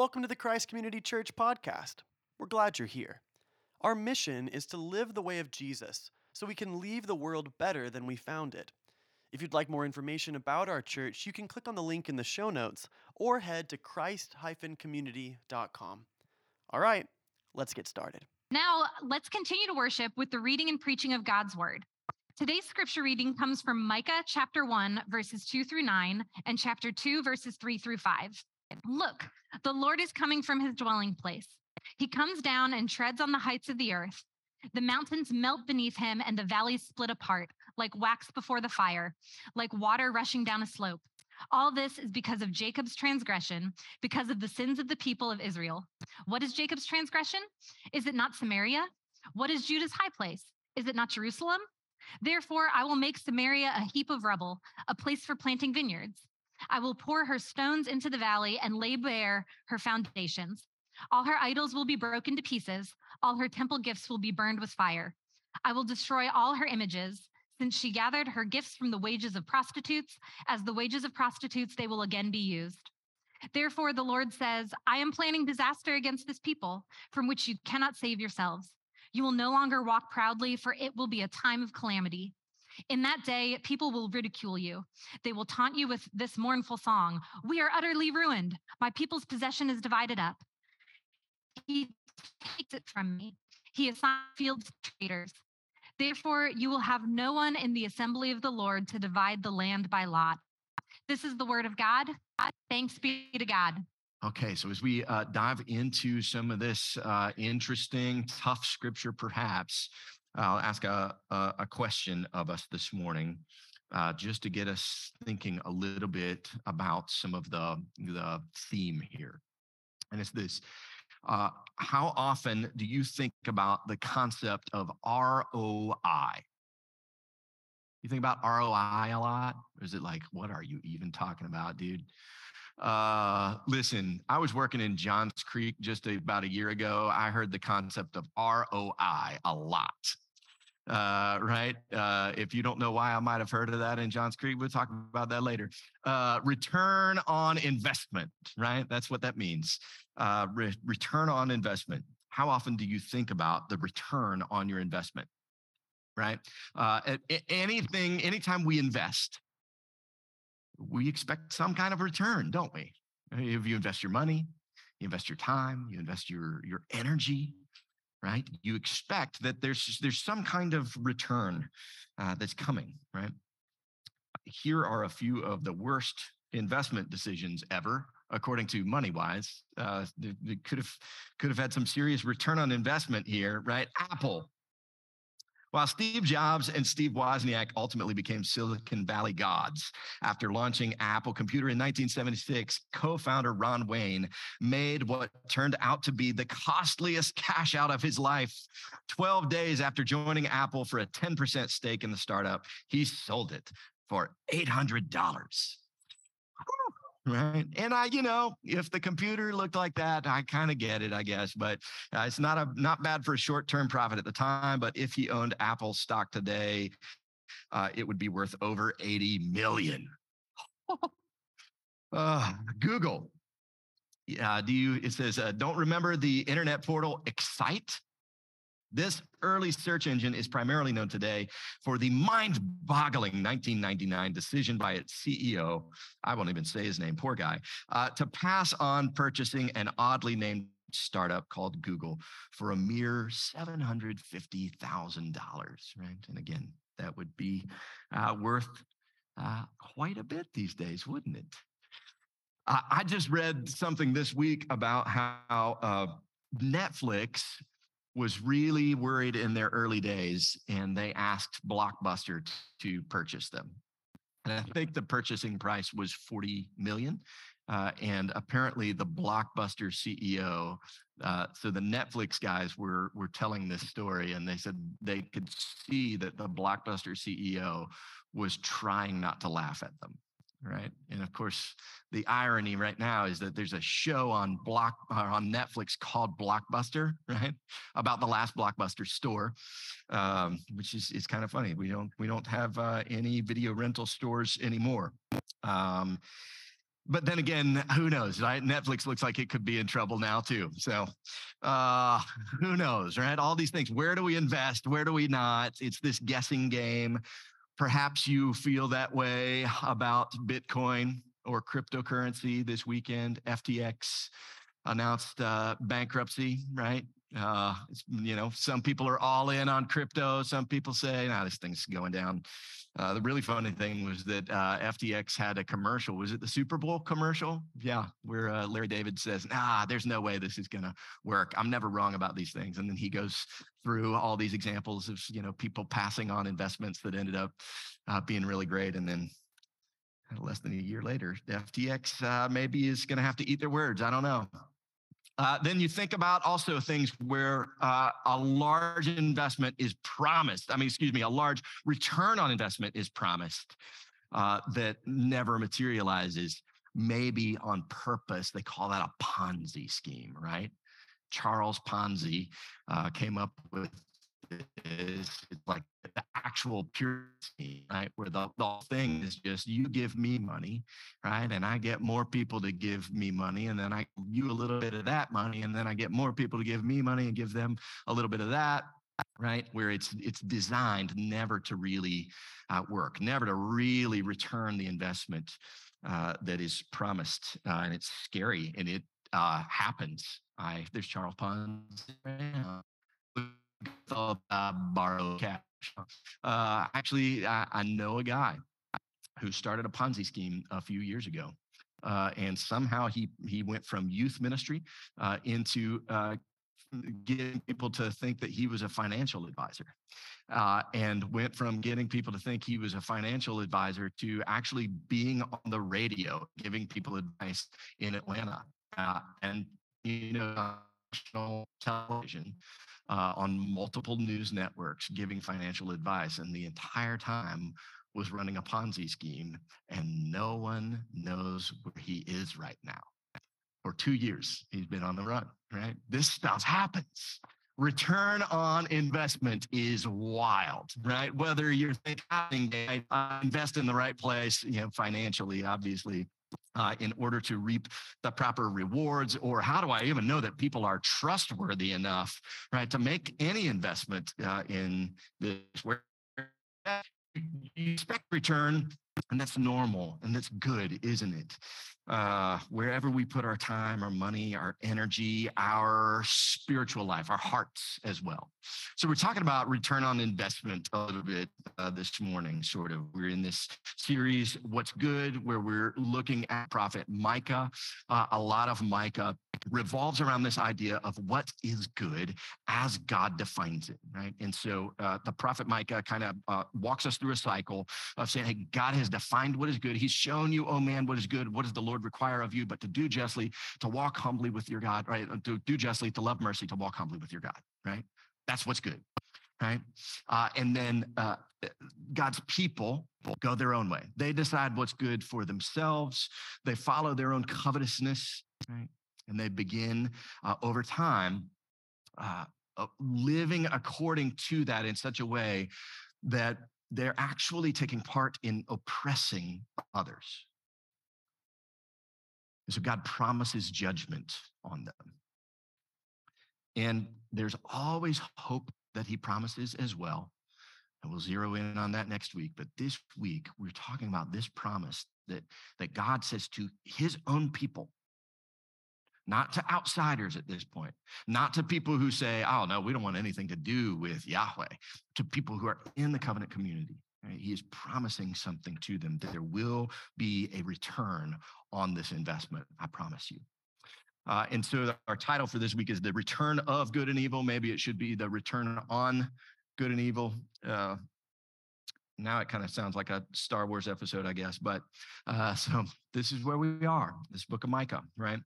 Welcome to the Christ Community Church podcast. We're glad you're here. Our mission is to live the way of Jesus so we can leave the world better than we found it. If you'd like more information about our church, you can click on the link in the show notes or head to christ-community.com. All right, let's get started. Now, let's continue to worship with the reading and preaching of God's word. Today's scripture reading comes from Micah chapter 1, verses 2 through 9, and chapter 2, verses 3 through 5. Look, the Lord is coming from his dwelling place. He comes down and treads on the heights of the earth. The mountains melt beneath him, and the valleys split apart, like wax before the fire, like water rushing down a slope. All this is because of Jacob's transgression, because of the sins of the people of Israel. What is Jacob's transgression? Is it not Samaria? What is Judah's high place? Is it not Jerusalem? Therefore, I will make Samaria a heap of rubble, a place for planting vineyards. I will pour her stones into the valley and lay bare her foundations. All her idols will be broken to pieces, all her temple gifts will be burned with fire. I will destroy all her images. Since she gathered her gifts from the wages of prostitutes, as the wages of prostitutes, they will again be used. Therefore, the Lord says, I am planning disaster against this people from which you cannot save yourselves. You will no longer walk proudly, for it will be a time of calamity. In that day, people will ridicule you. They will taunt you with this mournful song We are utterly ruined. My people's possession is divided up. He takes it from me. He assigns fields to traitors. Therefore, you will have no one in the assembly of the Lord to divide the land by lot. This is the word of God. Thanks be to God. Okay, so as we uh, dive into some of this uh, interesting, tough scripture, perhaps, I'll ask a, a, a question of us this morning. Uh, just to get us thinking a little bit about some of the the theme here, and it's this: uh, how often do you think about the concept of ROI? You think about ROI a lot? Or is it like, what are you even talking about, dude? Uh, listen, I was working in Johns Creek just about a year ago. I heard the concept of ROI a lot. Uh, right? Uh, if you don't know why I might have heard of that in Johns Creek, we'll talk about that later. Uh, return on investment, right? That's what that means uh, re- return on investment. How often do you think about the return on your investment? Right? Uh, anything, anytime we invest, we expect some kind of return, don't we? If you invest your money, you invest your time, you invest your your energy, right? You expect that there's there's some kind of return uh, that's coming, right? Here are a few of the worst investment decisions ever according to MoneyWise. Uh, they, they could have could have had some serious return on investment here, right? Apple. While Steve Jobs and Steve Wozniak ultimately became Silicon Valley gods after launching Apple Computer in 1976, co-founder Ron Wayne made what turned out to be the costliest cash out of his life. 12 days after joining Apple for a 10% stake in the startup, he sold it for $800 right and i you know if the computer looked like that i kind of get it i guess but uh, it's not a not bad for a short-term profit at the time but if he owned apple stock today uh, it would be worth over 80 million. Uh, google. Uh, do you it says uh, don't remember the internet portal excite this early search engine is primarily known today for the mind boggling 1999 decision by its CEO, I won't even say his name, poor guy, uh, to pass on purchasing an oddly named startup called Google for a mere $750,000, right? And again, that would be uh, worth uh, quite a bit these days, wouldn't it? I just read something this week about how uh, Netflix was really worried in their early days and they asked Blockbuster to purchase them. And I think the purchasing price was 40 million. Uh, and apparently the Blockbuster CEO, uh, so the Netflix guys were were telling this story, and they said they could see that the Blockbuster CEO was trying not to laugh at them right? And of course, the irony right now is that there's a show on Block uh, on Netflix called Blockbuster, right, about the last Blockbuster store, um, which is is kind of funny. We don't we don't have uh, any video rental stores anymore. Um, but then again, who knows, right? Netflix looks like it could be in trouble now too. So, uh, who knows, right? All these things. Where do we invest? Where do we not? It's this guessing game. Perhaps you feel that way about Bitcoin or cryptocurrency this weekend. FTX announced uh, bankruptcy, right? Uh, you know, some people are all in on crypto. Some people say, "Nah, this thing's going down." Uh, the really funny thing was that uh, FTX had a commercial. Was it the Super Bowl commercial? Yeah, where uh, Larry David says, "Nah, there's no way this is going to work. I'm never wrong about these things." And then he goes through all these examples of you know people passing on investments that ended up uh, being really great, and then less than a year later, FTX uh, maybe is going to have to eat their words. I don't know. Uh, then you think about also things where uh, a large investment is promised. I mean, excuse me, a large return on investment is promised uh, that never materializes, maybe on purpose. They call that a Ponzi scheme, right? Charles Ponzi uh, came up with is like the actual purity, right? Where the, the whole thing is just you give me money, right? And I get more people to give me money, and then I you a little bit of that money, and then I get more people to give me money and give them a little bit of that, right? Where it's it's designed never to really uh, work, never to really return the investment uh, that is promised, uh, and it's scary, and it uh, happens. I there's Charles now thought uh, borrow cash. Uh, actually, I, I, know a guy who started a Ponzi scheme a few years ago, uh, and somehow he he went from youth ministry uh, into uh, getting people to think that he was a financial advisor, uh, and went from getting people to think he was a financial advisor to actually being on the radio giving people advice in Atlanta, and you know national television uh, on multiple news networks giving financial advice. And the entire time was running a Ponzi scheme, and no one knows where he is right now. For two years, he's been on the run, right? This stuff happens. Return on investment is wild, right? Whether you're thinking, I invest in the right place, you know, financially, obviously, uh, in order to reap the proper rewards? Or how do I even know that people are trustworthy enough, right, to make any investment uh, in this? Where you expect return, and that's normal and that's good, isn't it? Uh, wherever we put our time, our money, our energy, our spiritual life, our hearts as well. So we're talking about return on investment a little bit uh, this morning, sort of. We're in this series, What's Good, where we're looking at prophet Micah. Uh, a lot of Micah revolves around this idea of what is good as God defines it, right? And so uh, the prophet Micah kind of uh, walks us through a cycle of saying, hey, God has defined what is good. He's shown you, oh man, what is good. What does the Lord would require of you, but to do justly, to walk humbly with your God, right? To do justly, to love mercy, to walk humbly with your God, right? That's what's good, right? Uh, and then uh, God's people go their own way. They decide what's good for themselves. They follow their own covetousness, right? And they begin uh, over time uh, living according to that in such a way that they're actually taking part in oppressing others. And so God promises judgment on them. And there's always hope that he promises as well. And we'll zero in on that next week. But this week, we're talking about this promise that, that God says to his own people, not to outsiders at this point, not to people who say, oh, no, we don't want anything to do with Yahweh, to people who are in the covenant community. Right? He is promising something to them that there will be a return on this investment. I promise you. Uh, and so our title for this week is The Return of Good and Evil. Maybe it should be The Return on Good and Evil. Uh, now it kind of sounds like a Star Wars episode, I guess. But uh, so this is where we are, this book of Micah, right?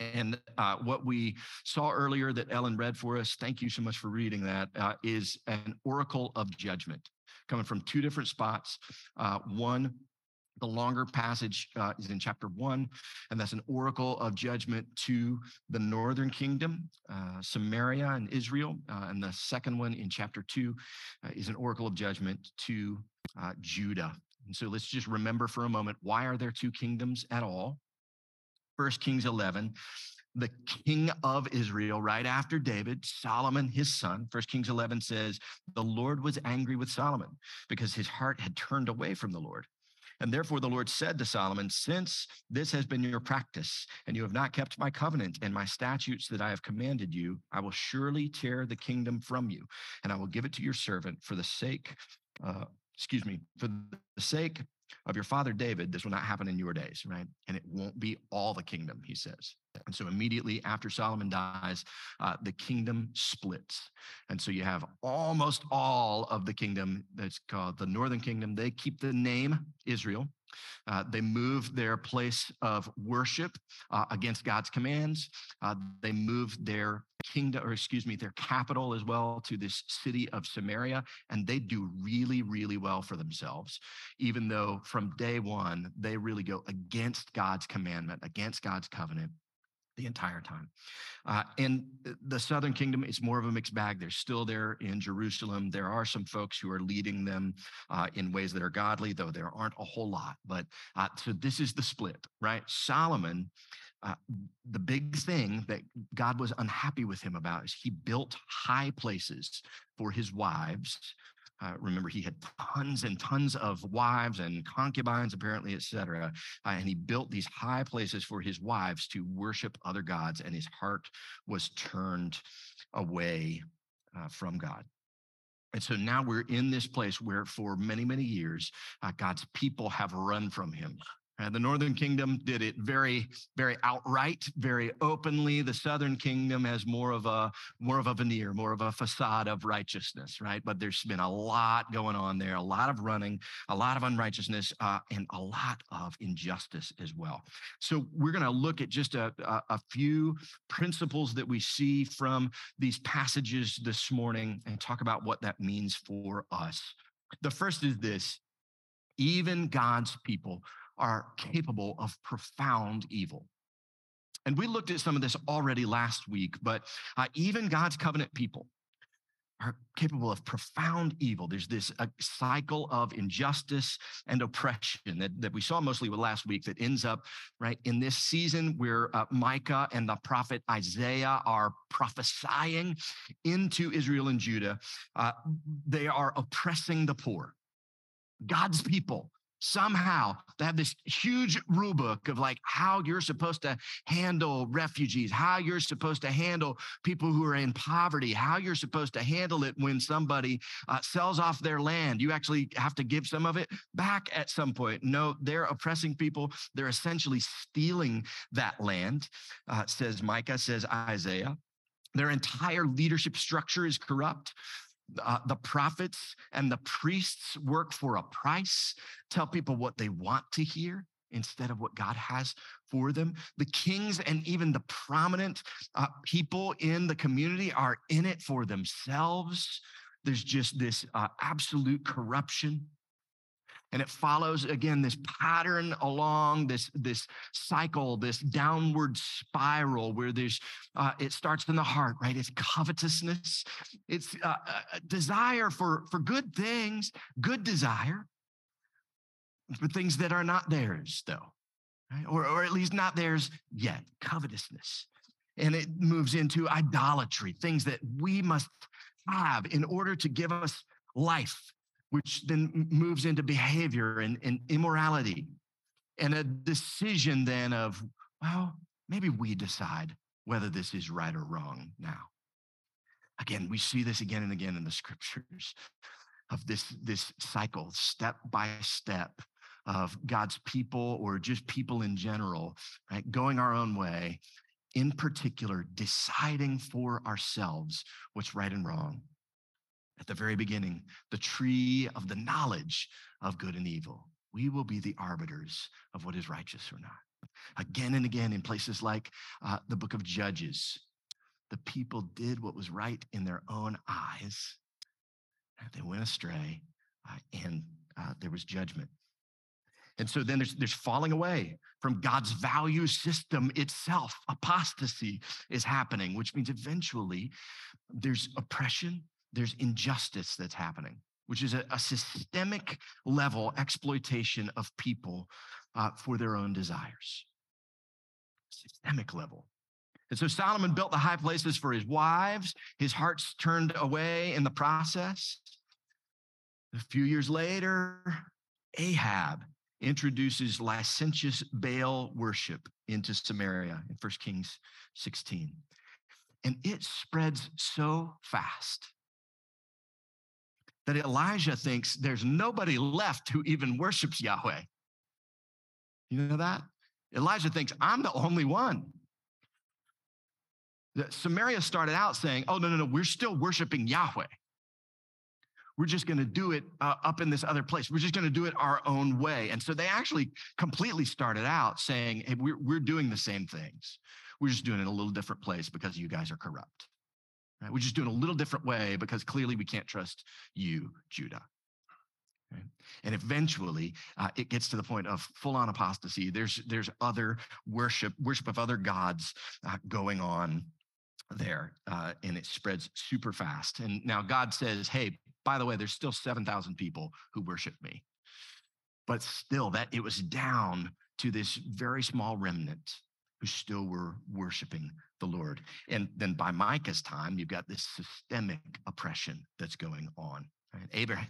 And uh, what we saw earlier that Ellen read for us, thank you so much for reading that, uh, is an oracle of judgment coming from two different spots. Uh, one, the longer passage uh, is in chapter one, and that's an oracle of judgment to the northern kingdom, uh, Samaria and Israel. Uh, and the second one in chapter two uh, is an oracle of judgment to uh, Judah And so let's just remember for a moment why are there two kingdoms at all? First Kings 11, the king of Israel, right after David, Solomon, his son. First Kings 11 says, The Lord was angry with Solomon because his heart had turned away from the Lord. And therefore, the Lord said to Solomon, Since this has been your practice, and you have not kept my covenant and my statutes that I have commanded you, I will surely tear the kingdom from you, and I will give it to your servant for the sake, uh, excuse me, for the sake of your father David. This will not happen in your days, right? And it won't be all the kingdom, he says. And so immediately after Solomon dies, uh, the kingdom splits. And so you have almost all of the kingdom that's called the northern kingdom. They keep the name Israel. Uh, they move their place of worship uh, against God's commands. Uh, they move their kingdom, or excuse me, their capital as well to this city of Samaria. And they do really, really well for themselves, even though from day one, they really go against God's commandment, against God's covenant the entire time. Uh, and the Southern Kingdom is more of a mixed bag. They're still there in Jerusalem. There are some folks who are leading them uh, in ways that are godly, though there aren't a whole lot. But uh, so this is the split, right? Solomon. Uh, the big thing that God was unhappy with him about is he built high places for his wives uh, remember, he had tons and tons of wives and concubines, apparently, etc. Uh, and he built these high places for his wives to worship other gods, and his heart was turned away uh, from God. And so now we're in this place where, for many, many years, uh, God's people have run from him. Uh, the Northern Kingdom did it very, very outright, very openly. The Southern Kingdom has more of a more of a veneer, more of a facade of righteousness, right? But there's been a lot going on there, a lot of running, a lot of unrighteousness, uh, and a lot of injustice as well. So we're going to look at just a, a, a few principles that we see from these passages this morning and talk about what that means for us. The first is this: even God's people are capable of profound evil. And we looked at some of this already last week, but uh, even God's covenant people are capable of profound evil. There's this uh, cycle of injustice and oppression that, that we saw mostly with last week that ends up right in this season where uh, Micah and the prophet Isaiah are prophesying into Israel and Judah. Uh, they are oppressing the poor. God's people somehow they have this huge rule book of like how you're supposed to handle refugees, how you're supposed to handle people who are in poverty, how you're supposed to handle it when somebody uh, sells off their land. You actually have to give some of it back at some point. No, they're oppressing people. They're essentially stealing that land, uh, says Micah, says Isaiah. Their entire leadership structure is corrupt uh, the prophets and the priests work for a price, tell people what they want to hear instead of what God has for them. The kings and even the prominent uh, people in the community are in it for themselves. There's just this uh, absolute corruption and it follows again this pattern along this this cycle this downward spiral where there's uh, it starts in the heart right? It's covetousness. It's uh, a desire for for good things good desire for things that are not theirs though right? or, or at least not theirs yet covetousness. And it moves into idolatry things that we must have in order to give us life which then moves into behavior and, and immorality and a decision then of, well, maybe we decide whether this is right or wrong now. Again, we see this again and again in the scriptures of this, this cycle, step by step of God's people or just people in general, right? Going our own way, in particular, deciding for ourselves what's right and wrong at the very beginning, the tree of the knowledge of good and evil. We will be the arbiters of what is righteous or not. Again and again, in places like uh, the book of Judges, the people did what was right in their own eyes. They went astray, uh, and uh, there was judgment. And so then there's, there's falling away from God's value system itself. Apostasy is happening, which means eventually there's oppression there's injustice that's happening. which is a, a systemic level exploitation of people uh, for their own desires. Systemic level. And so Solomon built the high places for his wives. His heart's turned away in the process. A few years later, Ahab introduces licentious Baal worship into Samaria in 1 Kings 16. And it spreads so fast that Elijah thinks there's nobody left who even worships Yahweh. You know that? Elijah thinks, I'm the only one. Samaria started out saying, Oh, no, no, no, we're still worshiping Yahweh. We're just going to do it uh, up in this other place. We're just going to do it our own way. And so they actually completely started out saying, Hey, we're, we're doing the same things. We're just doing it a little different place because you guys are corrupt. Right? We're just doing a little different way because clearly we can't trust you, Judah. Right? And eventually, uh, it gets to the point of full-on apostasy. There's there's other worship, worship of other gods uh, going on there, uh, and it spreads super fast. And now God says, "Hey, by the way, there's still seven thousand people who worship me." But still, that it was down to this very small remnant who still were worshiping the Lord. And then by Micah's time, you've got this systemic oppression that's going on.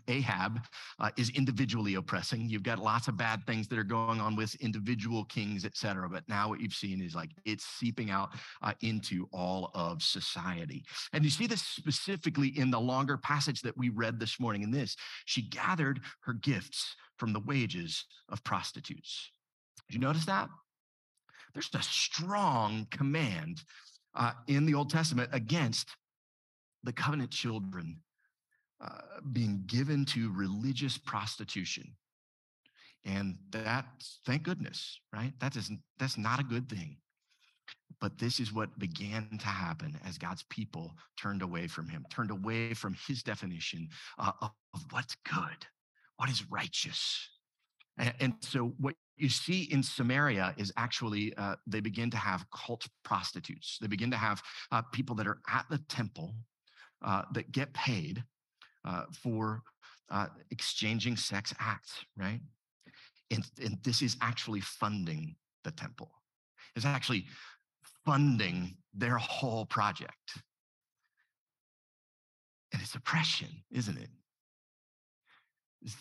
Ahab uh, is individually oppressing. You've got lots of bad things that are going on with individual kings, et cetera. But now what you've seen is like it's seeping out uh, into all of society. And you see this specifically in the longer passage that we read this morning. In this, she gathered her gifts from the wages of prostitutes. Did you notice that? There's a strong command uh, in the Old Testament against the covenant children uh, being given to religious prostitution. And that, thank goodness, right? That isn't, that's not a good thing. But this is what began to happen as God's people turned away from him, turned away from his definition uh, of, of what's good, what is righteous. And, so, what you see in Samaria is actually uh, they begin to have cult prostitutes. They begin to have uh, people that are at the temple uh, that get paid uh, for uh, exchanging sex acts, right? And, and this is actually funding the temple. It's actually funding their whole project. And it's oppression, isn't it?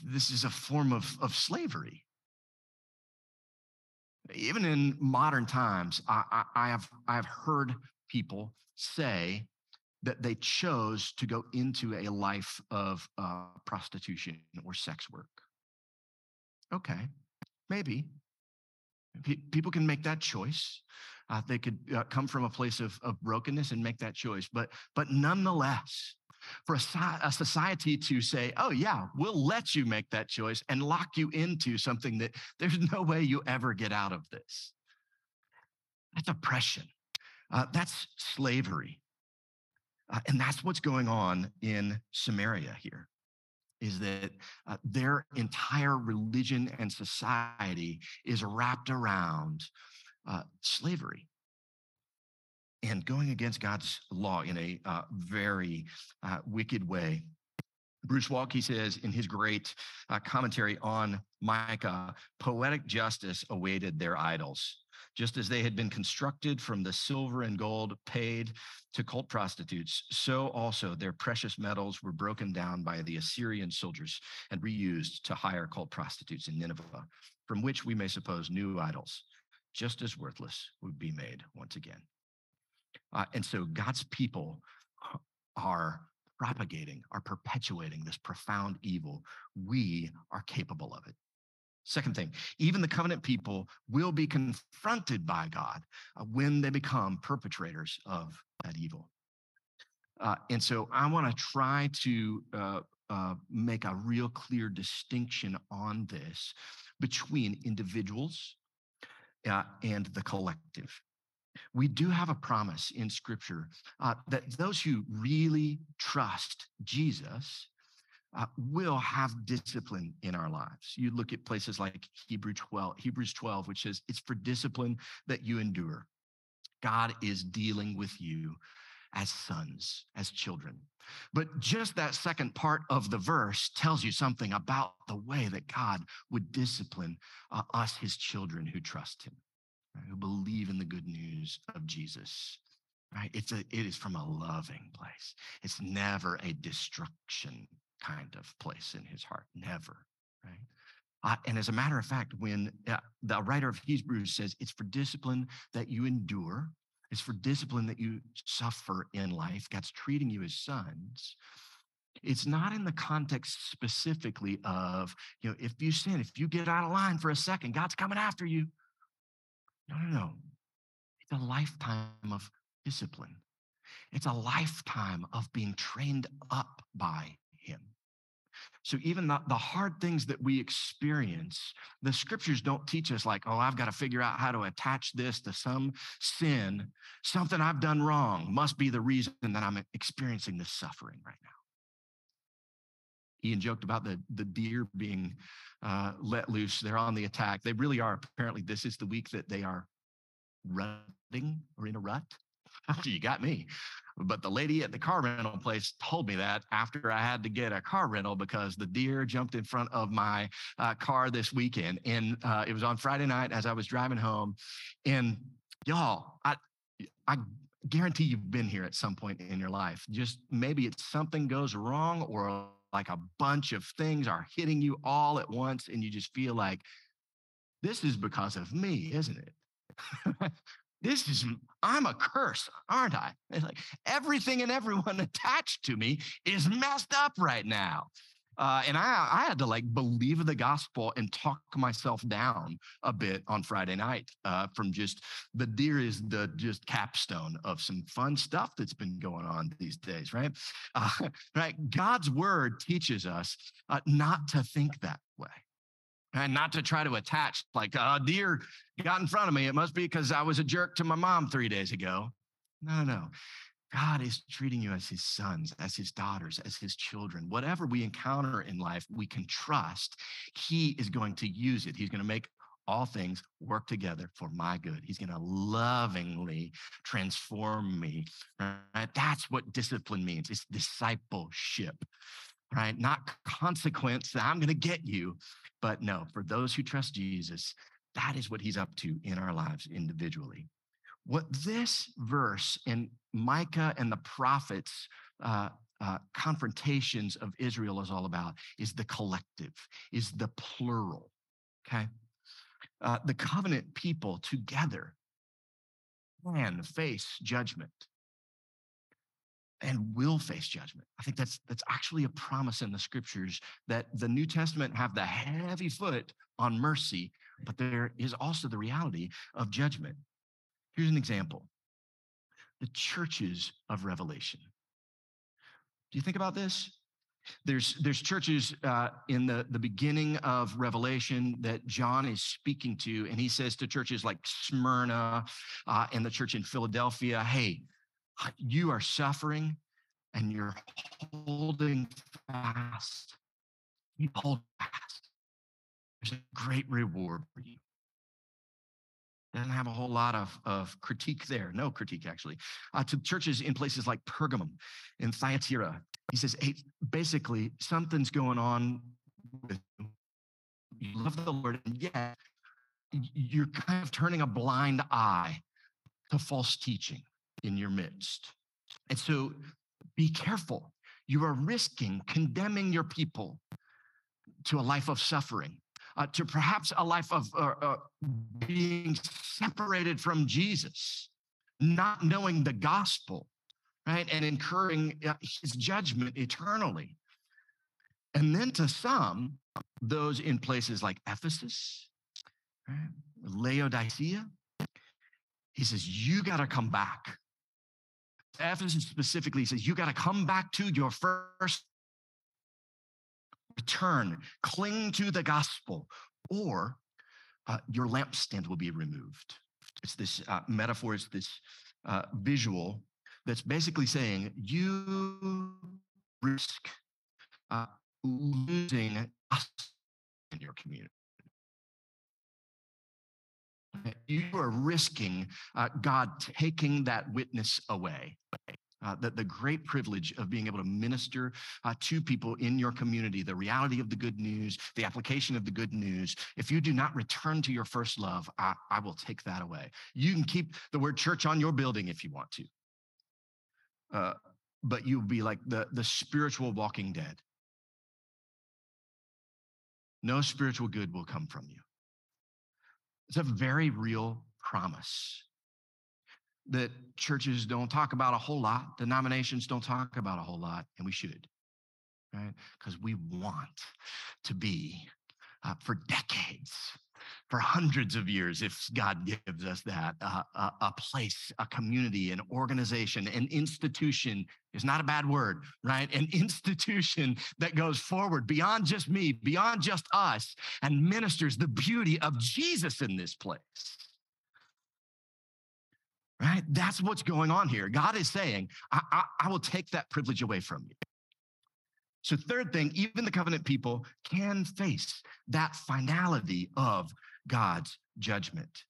This is a form of, of slavery even in modern times, I, I, I, have I have heard people say that they chose to go into a life of uh, prostitution or sex work. Okay, maybe P- people can make that choice. Uh, they could uh, come from a place of, of brokenness and make that choice, but but nonetheless, for a, a, society to say, oh, yeah, we'll let you make that choice and lock you into something that there's no way you ever get out of this. That's oppression. Uh, that's slavery. Uh, and that's what's going on in Samaria here is that uh, their entire religion and society is wrapped around uh, slavery and going against God's law in a uh, very uh, wicked way. Bruce Waltke says in his great uh, commentary on Micah, poetic justice awaited their idols. Just as they had been constructed from the silver and gold paid to cult prostitutes, so also their precious metals were broken down by the Assyrian soldiers and reused to hire cult prostitutes in Nineveh, from which we may suppose new idols, just as worthless, would be made once again. Uh, and so God's people are propagating, are perpetuating this profound evil. We are capable of it. Second thing, even the covenant people will be confronted by God uh, when they become perpetrators of that evil. Uh, and so I want to try to uh, uh, make a real clear distinction on this between individuals uh, and the collective we do have a promise in scripture uh, that those who really trust Jesus uh, will have discipline in our lives. You look at places like Hebrew 12, Hebrews 12, which says it's for discipline that you endure. God is dealing with you as sons, as children. But just that second part of the verse tells you something about the way that God would discipline uh, us, his children who trust him, right, who believe in the good news of Jesus. Right? It's a, it is from a loving place. It's never a destruction kind of place in his heart. Never. Right? Uh, and as a matter of fact, when uh, the writer of Hebrews says it's for discipline that you endure, it's for discipline that you suffer in life. God's treating you as sons. It's not in the context specifically of, you know, if you sin, if you get out of line for a second, God's coming after you. No, no, no. It's a lifetime of discipline. It's a lifetime of being trained up by Him. So even the, the hard things that we experience, the scriptures don't teach us like, oh, I've got to figure out how to attach this to some sin, something I've done wrong must be the reason that I'm experiencing this suffering right now. Ian joked about the, the deer being uh, let loose. They're on the attack. They really are. Apparently, this is the week that they are rutting or in a rut. you got me. But the lady at the car rental place told me that after I had to get a car rental because the deer jumped in front of my uh, car this weekend. And uh, it was on Friday night as I was driving home. And y'all, I, I guarantee you've been here at some point in your life. Just maybe it's something goes wrong or like a bunch of things are hitting you all at once. And you just feel like, this is because of me, isn't it? this is i'm a curse aren't i it's like everything and everyone attached to me is messed up right now uh, and I, I had to like believe the gospel and talk myself down a bit on Friday night uh, from just the deer is the just capstone of some fun stuff that's been going on these days, right? Uh, right. God's word teaches us uh, not to think that way and not to try to attach like a deer got in front of me. It must be because I was a jerk to my mom three days ago. No, no. God is treating you as his sons, as his daughters, as his children. Whatever we encounter in life, we can trust he is going to use it. He's going to make all things work together for my good. He's going to lovingly transform me. Right? That's what discipline means. It's discipleship right? Not consequence that I'm going to get you, but no, for those who trust Jesus, that is what he's up to in our lives individually. What this verse in Micah and the prophets' uh, uh, confrontations of Israel is all about is the collective, is the plural. Okay. Uh, the covenant people together can face judgment and will face judgment. I think that's that's actually a promise in the scriptures that the New Testament have the heavy foot on mercy, but there is also the reality of judgment. Here's an example. The churches of Revelation. Do you think about this? There's there's churches uh, in the the beginning of Revelation that John is speaking to, and he says to churches like Smyrna uh, and the church in Philadelphia, "Hey, you are suffering and you're holding fast. You hold fast. There's a great reward for you. Doesn't have a whole lot of, of critique there. No critique, actually. Uh, to churches in places like Pergamum, in Thyatira, he says, hey, basically, something's going on with. You love the Lord, and yet you're kind of turning a blind eye to false teaching in your midst. And so be careful. You are risking condemning your people to a life of suffering, uh, to perhaps a life of uh, uh, being separated from Jesus, not knowing the gospel, right? And incurring uh, his judgment eternally. And then to some, those in places like Ephesus, right? Laodicea, he says, You got to come back. Ephesus specifically says, you got to come back to your first return, cling to the gospel, or uh, your lampstand will be removed. It's this uh, metaphor, it's this uh, visual that's basically saying you risk uh, losing us in your community. You are risking uh, God taking that witness away. Uh, that the great privilege of being able to minister uh, to people in your community, the reality of the good news, the application of the good news. If you do not return to your first love, I, I will take that away. You can keep the word church on your building if you want to, uh, but you'll be like the, the spiritual walking dead. No spiritual good will come from you. It's a very real promise that churches don't talk about a whole lot, denominations don't talk about a whole lot, and we should, right? Because we want to be uh, for decades, for hundreds of years, if God gives us that, uh, a, a place, a community, an organization, an institution is not a bad word, right? An institution that goes forward beyond just me, beyond just us, and ministers the beauty of Jesus in this place right? That's what's going on here. God is saying, I, I, I, will take that privilege away from you. So, third thing, even the covenant people can face that finality of God's judgment.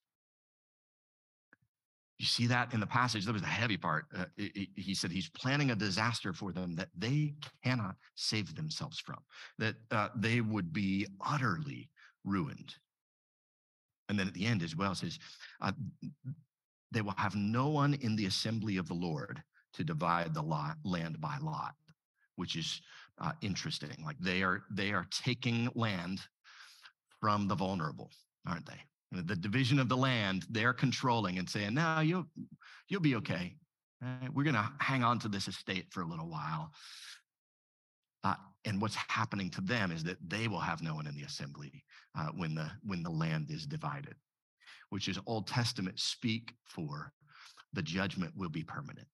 You see that in the passage. That was the heavy part. Uh, he said he's planning a disaster for them that they cannot save themselves from, that uh, they would be utterly ruined. And then at the end as well says, uh, they will have no one in the assembly of the Lord to divide the lot, land by lot, which is uh, interesting. Like they are they are taking land from the vulnerable, aren't they? The division of the land they're controlling and saying, "No, you'll you'll be okay. We're going to hang on to this estate for a little while." Uh, and what's happening to them is that they will have no one in the assembly uh, when the when the land is divided which is Old Testament speak for, the judgment will be permanent.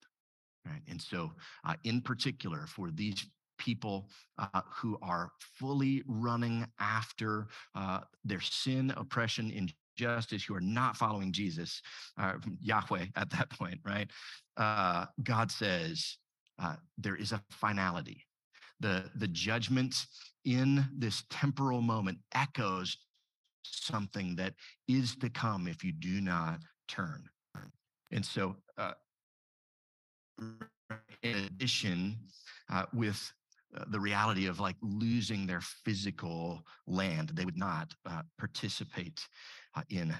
Right. And so, uh, in particular, for these people uh, who are fully running after uh, their sin, oppression, injustice, who are not following Jesus, uh, Yahweh at that point, right? Uh, God says uh, there is a finality. The, the judgment in this temporal moment echoes something that is to come if you do not turn. And so, uh, in addition, uh, with uh, the reality of like losing their physical land, they would not uh, participate uh, in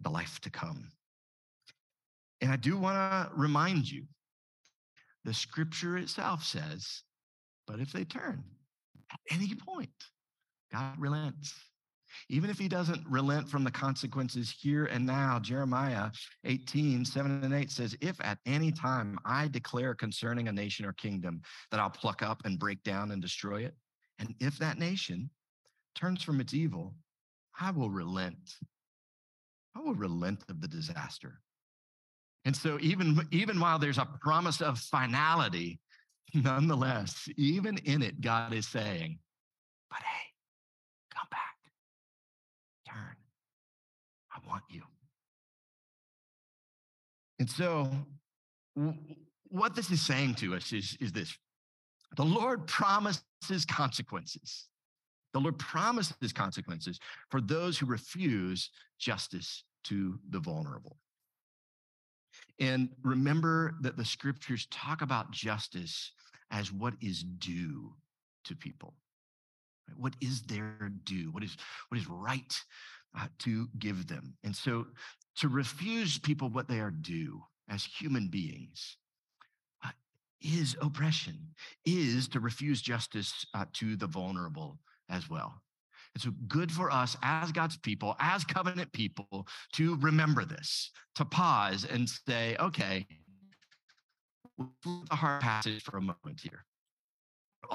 the life to come. And I do want to remind you the scripture itself says, but if they turn at any point, God relents. Even if he doesn't relent from the consequences here and now, Jeremiah 18, 7 and 8 says, If at any time I declare concerning a nation or kingdom that I'll pluck up and break down and destroy it, and if that nation turns from its evil, I will relent. I will relent of the disaster. And so even, even while there's a promise of finality, nonetheless, even in it, God is saying, but hey, come back turn. Want you. And so, what this is saying to us is, is this the Lord promises consequences. The Lord promises consequences for those who refuse justice to the vulnerable. And remember that the scriptures talk about justice as what is due to people. What is their due? What is what is right uh, to give them? And so, to refuse people what they are due as human beings uh, is oppression. Is to refuse justice uh, to the vulnerable as well. And so, good for us as God's people, as covenant people, to remember this, to pause and say, okay, the hard passage for a moment here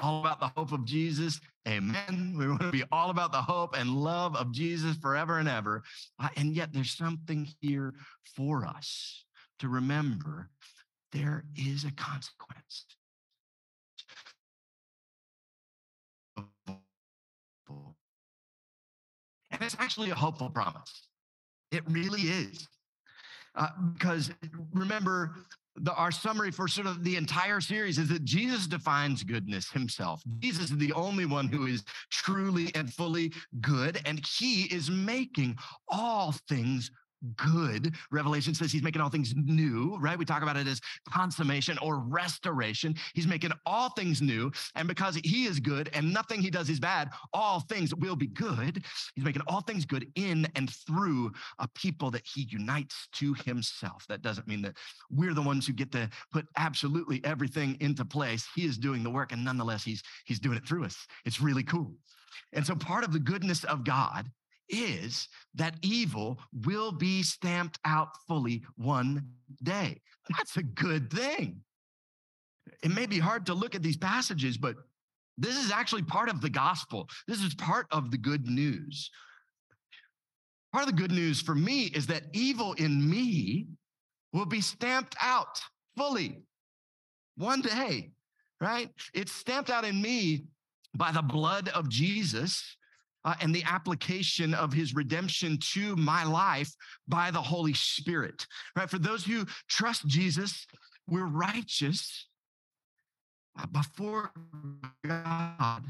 all about the hope of Jesus. Amen. We want to be all about the hope and love of Jesus forever and ever. Uh, and yet there's something here for us to remember there is a consequence. And it's actually a hopeful promise. It really is. Uh, because remember, the, our summary for sort of the entire series is that Jesus defines goodness himself. Jesus is the only one who is truly and fully good, and he is making all things good. Revelation says he's making all things new, right? We talk about it as consummation or restoration. He's making all things new. And because he is good and nothing he does is bad, all things will be good. He's making all things good in and through a people that he unites to himself. That doesn't mean that we're the ones who get to put absolutely everything into place. He is doing the work and nonetheless he's he's doing it through us. It's really cool. And so part of the goodness of God is that evil will be stamped out fully one day. That's a good thing. It may be hard to look at these passages, but this is actually part of the gospel. This is part of the good news. Part of the good news for me is that evil in me will be stamped out fully one day, right? It's stamped out in me by the blood of Jesus uh, and the application of his redemption to my life by the Holy Spirit. Right? For those who trust Jesus, we're righteous uh, before God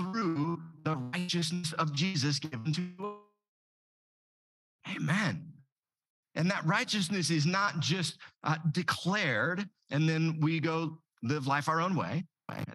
through the righteousness of Jesus given to us. Amen. And that righteousness is not just uh, declared and then we go live life our own way.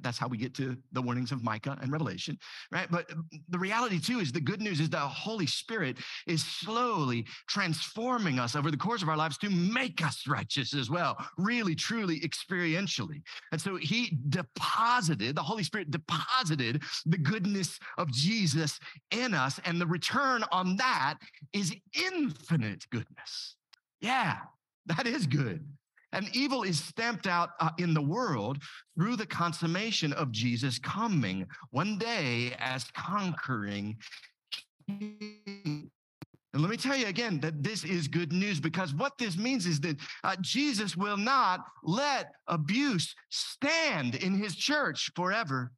That's how we get to the warnings of Micah and Revelation, right? But um, the reality too is the good news is the Holy Spirit is slowly transforming us over the course of our lives to make us righteous as well, really, truly, experientially. And so He deposited, the Holy Spirit deposited the goodness of Jesus in us, and the return on that is infinite goodness. Yeah, that is good. And evil is stamped out uh, in the world through the consummation of Jesus coming one day as conquering. And let me tell you again that this is good news because what this means is that uh, Jesus will not let abuse stand in his church forever.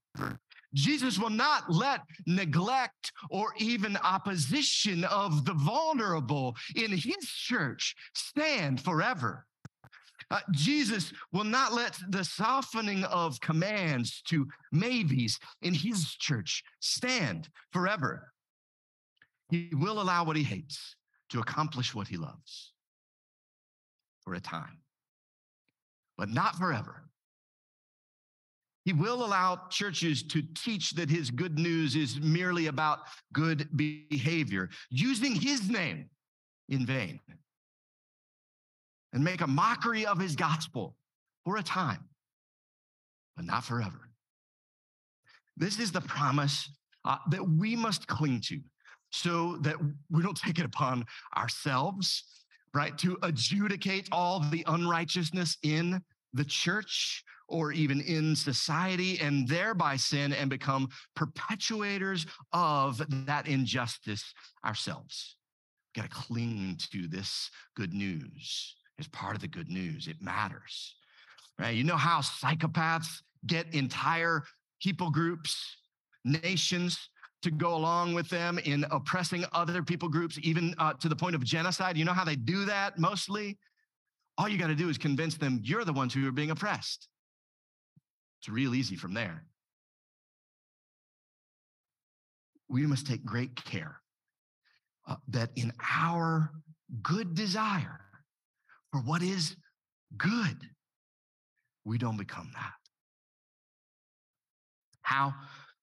Jesus will not let neglect or even opposition of the vulnerable in his church stand forever. Uh, Jesus will not let the softening of commands to maybes in his church stand forever. He will allow what he hates to accomplish what he loves for a time, but not forever. He will allow churches to teach that his good news is merely about good behavior, using his name in vain and make a mockery of his gospel for a time, but not forever. This is the promise uh, that we must cling to so that we don't take it upon ourselves, right, to adjudicate all the unrighteousness in the church or even in society and thereby sin and become perpetuators of that injustice ourselves. Got to cling to this good news is part of the good news. It matters, right? You know how psychopaths get entire people groups, nations to go along with them in oppressing other people groups, even uh, to the point of genocide. You know how they do that mostly? All you got to do is convince them you're the ones who are being oppressed. It's real easy from there. We must take great care uh, that in our good desire for what is good. We don't become that. How?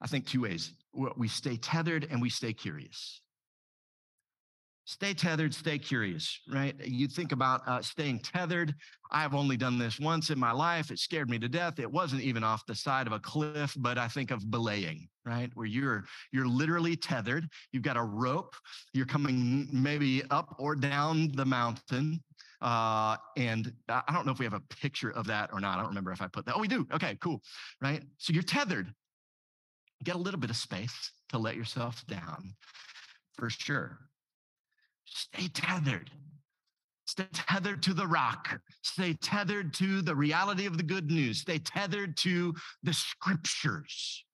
I think two ways. We stay tethered and we stay curious. Stay tethered, stay curious, right? You think about uh, staying tethered. I've only done this once in my life. It scared me to death. It wasn't even off the side of a cliff, but I think of belaying, right? Where you're you're literally tethered. You've got a rope. You're coming maybe up or down the mountain. Uh, and I don't know if we have a picture of that or not. I don't remember if I put that. Oh, we do. Okay, cool. Right. So you're tethered. Get a little bit of space to let yourself down for sure. Stay tethered. Stay tethered to the rock. Stay tethered to the reality of the good news. Stay tethered to the scriptures.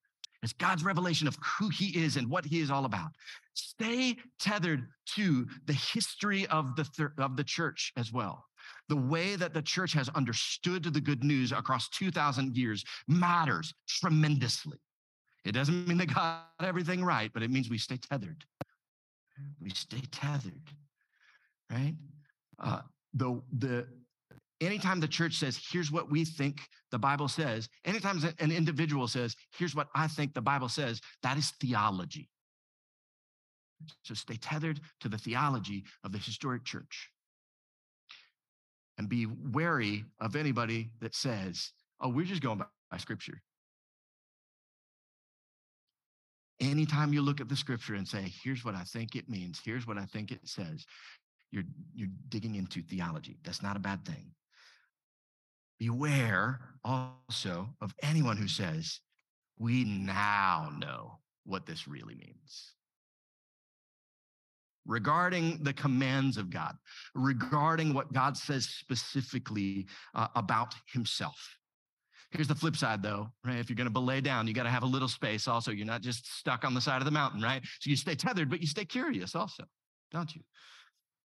It's God's revelation of who he is and what he is all about. Stay tethered to the history of the, th- of the church as well. The way that the church has understood the good news across 2,000 years matters tremendously. It doesn't mean they got everything right, but it means we stay tethered. We stay tethered. right? Uh, the the anytime the church says, here's what we think the Bible says, anytime an individual says, here's what I think the Bible says, that is theology. So stay tethered to the theology of the historic church. And be wary of anybody that says, oh, we're just going by, by scripture. Anytime you look at the scripture and say, here's what I think it means, here's what I think it says, you're, you're digging into theology. That's not a bad thing. Beware also of anyone who says, we now know what this really means. Regarding the commands of God, regarding what God says specifically uh, about himself. Here's the flip side, though, right? If you're going to belay down, you got to have a little space also. You're not just stuck on the side of the mountain, right? So you stay tethered, but you stay curious also, don't you?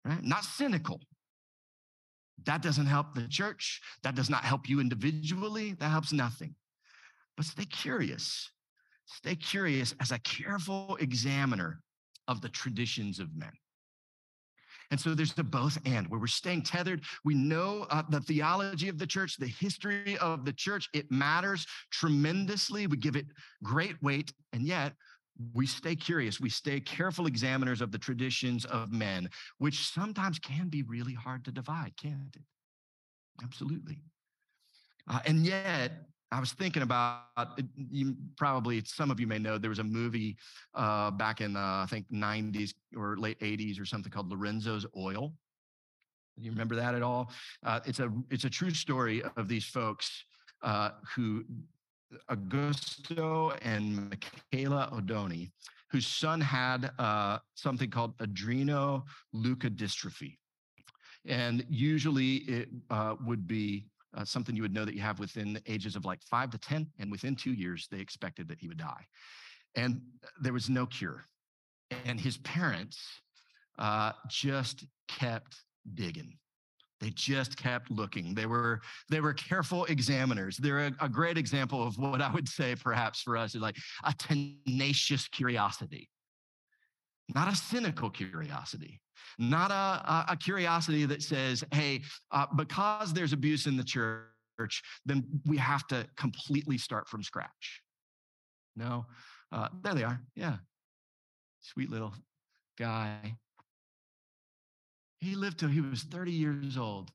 Right? Not cynical, that doesn't help the church. That does not help you individually. That helps nothing. But stay curious. Stay curious as a careful examiner of the traditions of men. And so there's the both and where we're staying tethered. We know uh, the theology of the church, the history of the church. It matters tremendously. We give it great weight. And yet we stay curious. We stay careful examiners of the traditions of men, which sometimes can be really hard to divide, can't it? Absolutely. Uh, and yet, I was thinking about you probably some of you may know there was a movie uh, back in uh, I think 90s or late 80s or something called Lorenzo's Oil. Do you remember that at all? Uh, it's a it's a true story of these folks uh, who Augusto and Michaela Odone, whose son had uh, something called adrenoleukodystrophy. And usually it uh, would be uh, something you would know that you have within the ages of like five to 10. And within two years, they expected that he would die. And there was no cure. And his parents uh, just kept digging. They just kept looking. They were they were careful examiners. They're a, a great example of what I would say, perhaps for us, is like a tenacious curiosity, not a cynical curiosity, not a, a curiosity that says, "Hey, uh, because there's abuse in the church, then we have to completely start from scratch." No, uh, there they are. Yeah, sweet little guy he lived till he was 30 years old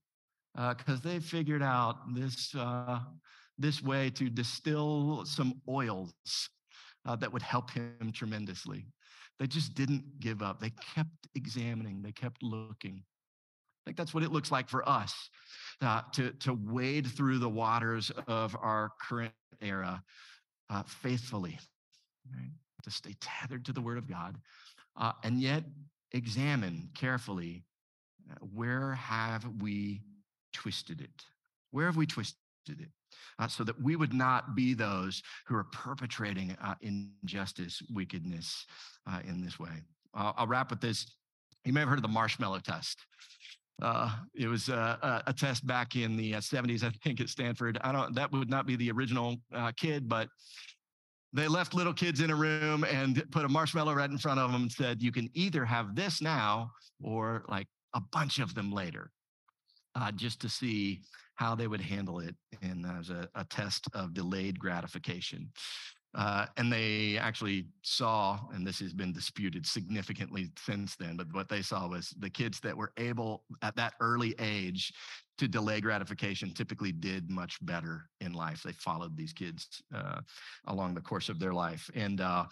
because uh, they figured out this, uh, this way to distill some oils uh, that would help him tremendously. They just didn't give up. They kept examining, they kept looking. I think that's what it looks like for us uh, to, to wade through the waters of our current era uh, faithfully, right? to stay tethered to the Word of God, uh, and yet examine carefully where have we twisted it? Where have we twisted it? Uh, so that we would not be those who are perpetrating uh, injustice, wickedness uh, in this way. I'll wrap with this. You may have heard of the marshmallow test. Uh, it was a, a, test back in the 70s, uh, I think, at Stanford. I don't. That would not be the original uh, kid, but they left little kids in a room and put a marshmallow right in front of them and said, "You can either have this now, or like a bunch of them later uh, just to see how they would handle it and as a, a test of delayed gratification. Uh, and they actually saw, and this has been disputed significantly since then, but what they saw was the kids that were able at that early age to delay gratification typically did much better in life. They followed these kids uh, along the course of their life. And uh,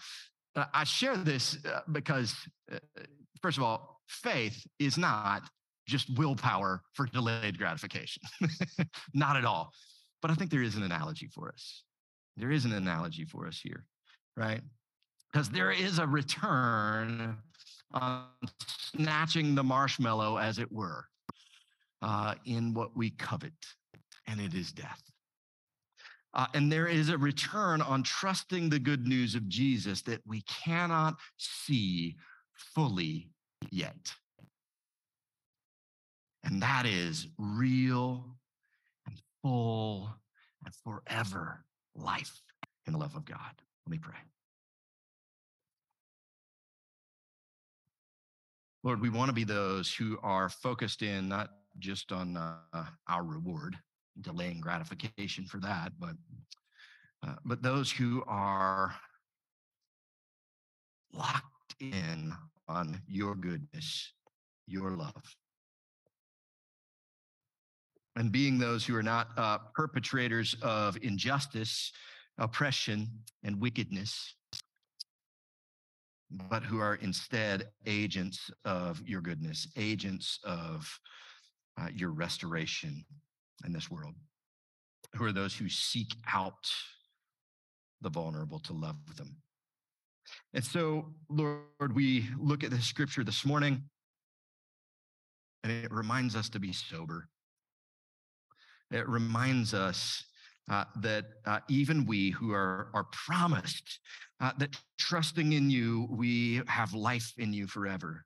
I share this uh, because, uh, first of all, faith is not just willpower for delayed gratification. not at all. But I think there is an analogy for us. There is an analogy for us here, right? Because there is a return on snatching the marshmallow, as it were, uh, in what we covet, and it is death. Uh, and there is a return on trusting the good news of Jesus that we cannot see fully yet. And that is real and full and forever life in the love of God. Let me pray. Lord, we want to be those who are focused in not just on uh, our reward, delaying gratification for that, but uh, but those who are locked in on your goodness, your love. And being those who are not uh, perpetrators of injustice, oppression, and wickedness, but who are instead agents of your goodness, agents of uh, your restoration in this world, who are those who seek out the vulnerable to love them. And so, Lord, we look at the scripture this morning, and it reminds us to be sober. It reminds us uh, that uh, even we who are, are promised uh, that trusting in you, we have life in you forever.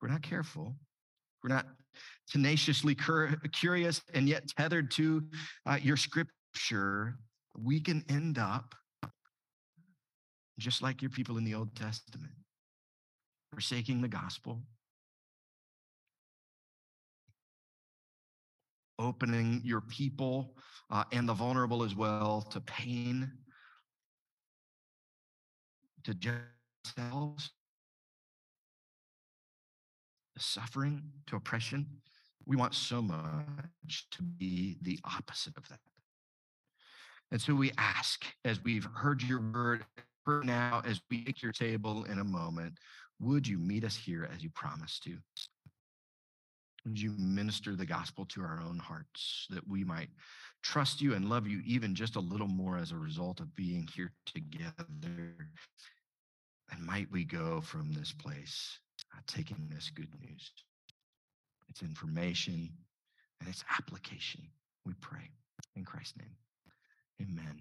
We're not careful. We're not tenaciously cur- curious and yet tethered to uh, your scripture. We can end up just like your people in the Old Testament, forsaking the gospel, opening your people uh, and the vulnerable as well to pain, to themselves, to suffering, to oppression. We want so much to be the opposite of that. And so we ask, as we've heard your word, now, as we take your table in a moment, would you meet us here as you promised to? Would you minister the gospel to our own hearts that we might trust you and love you even just a little more as a result of being here together? And might we go from this place uh, taking this good news, its information, and its application? We pray in Christ's name. Amen.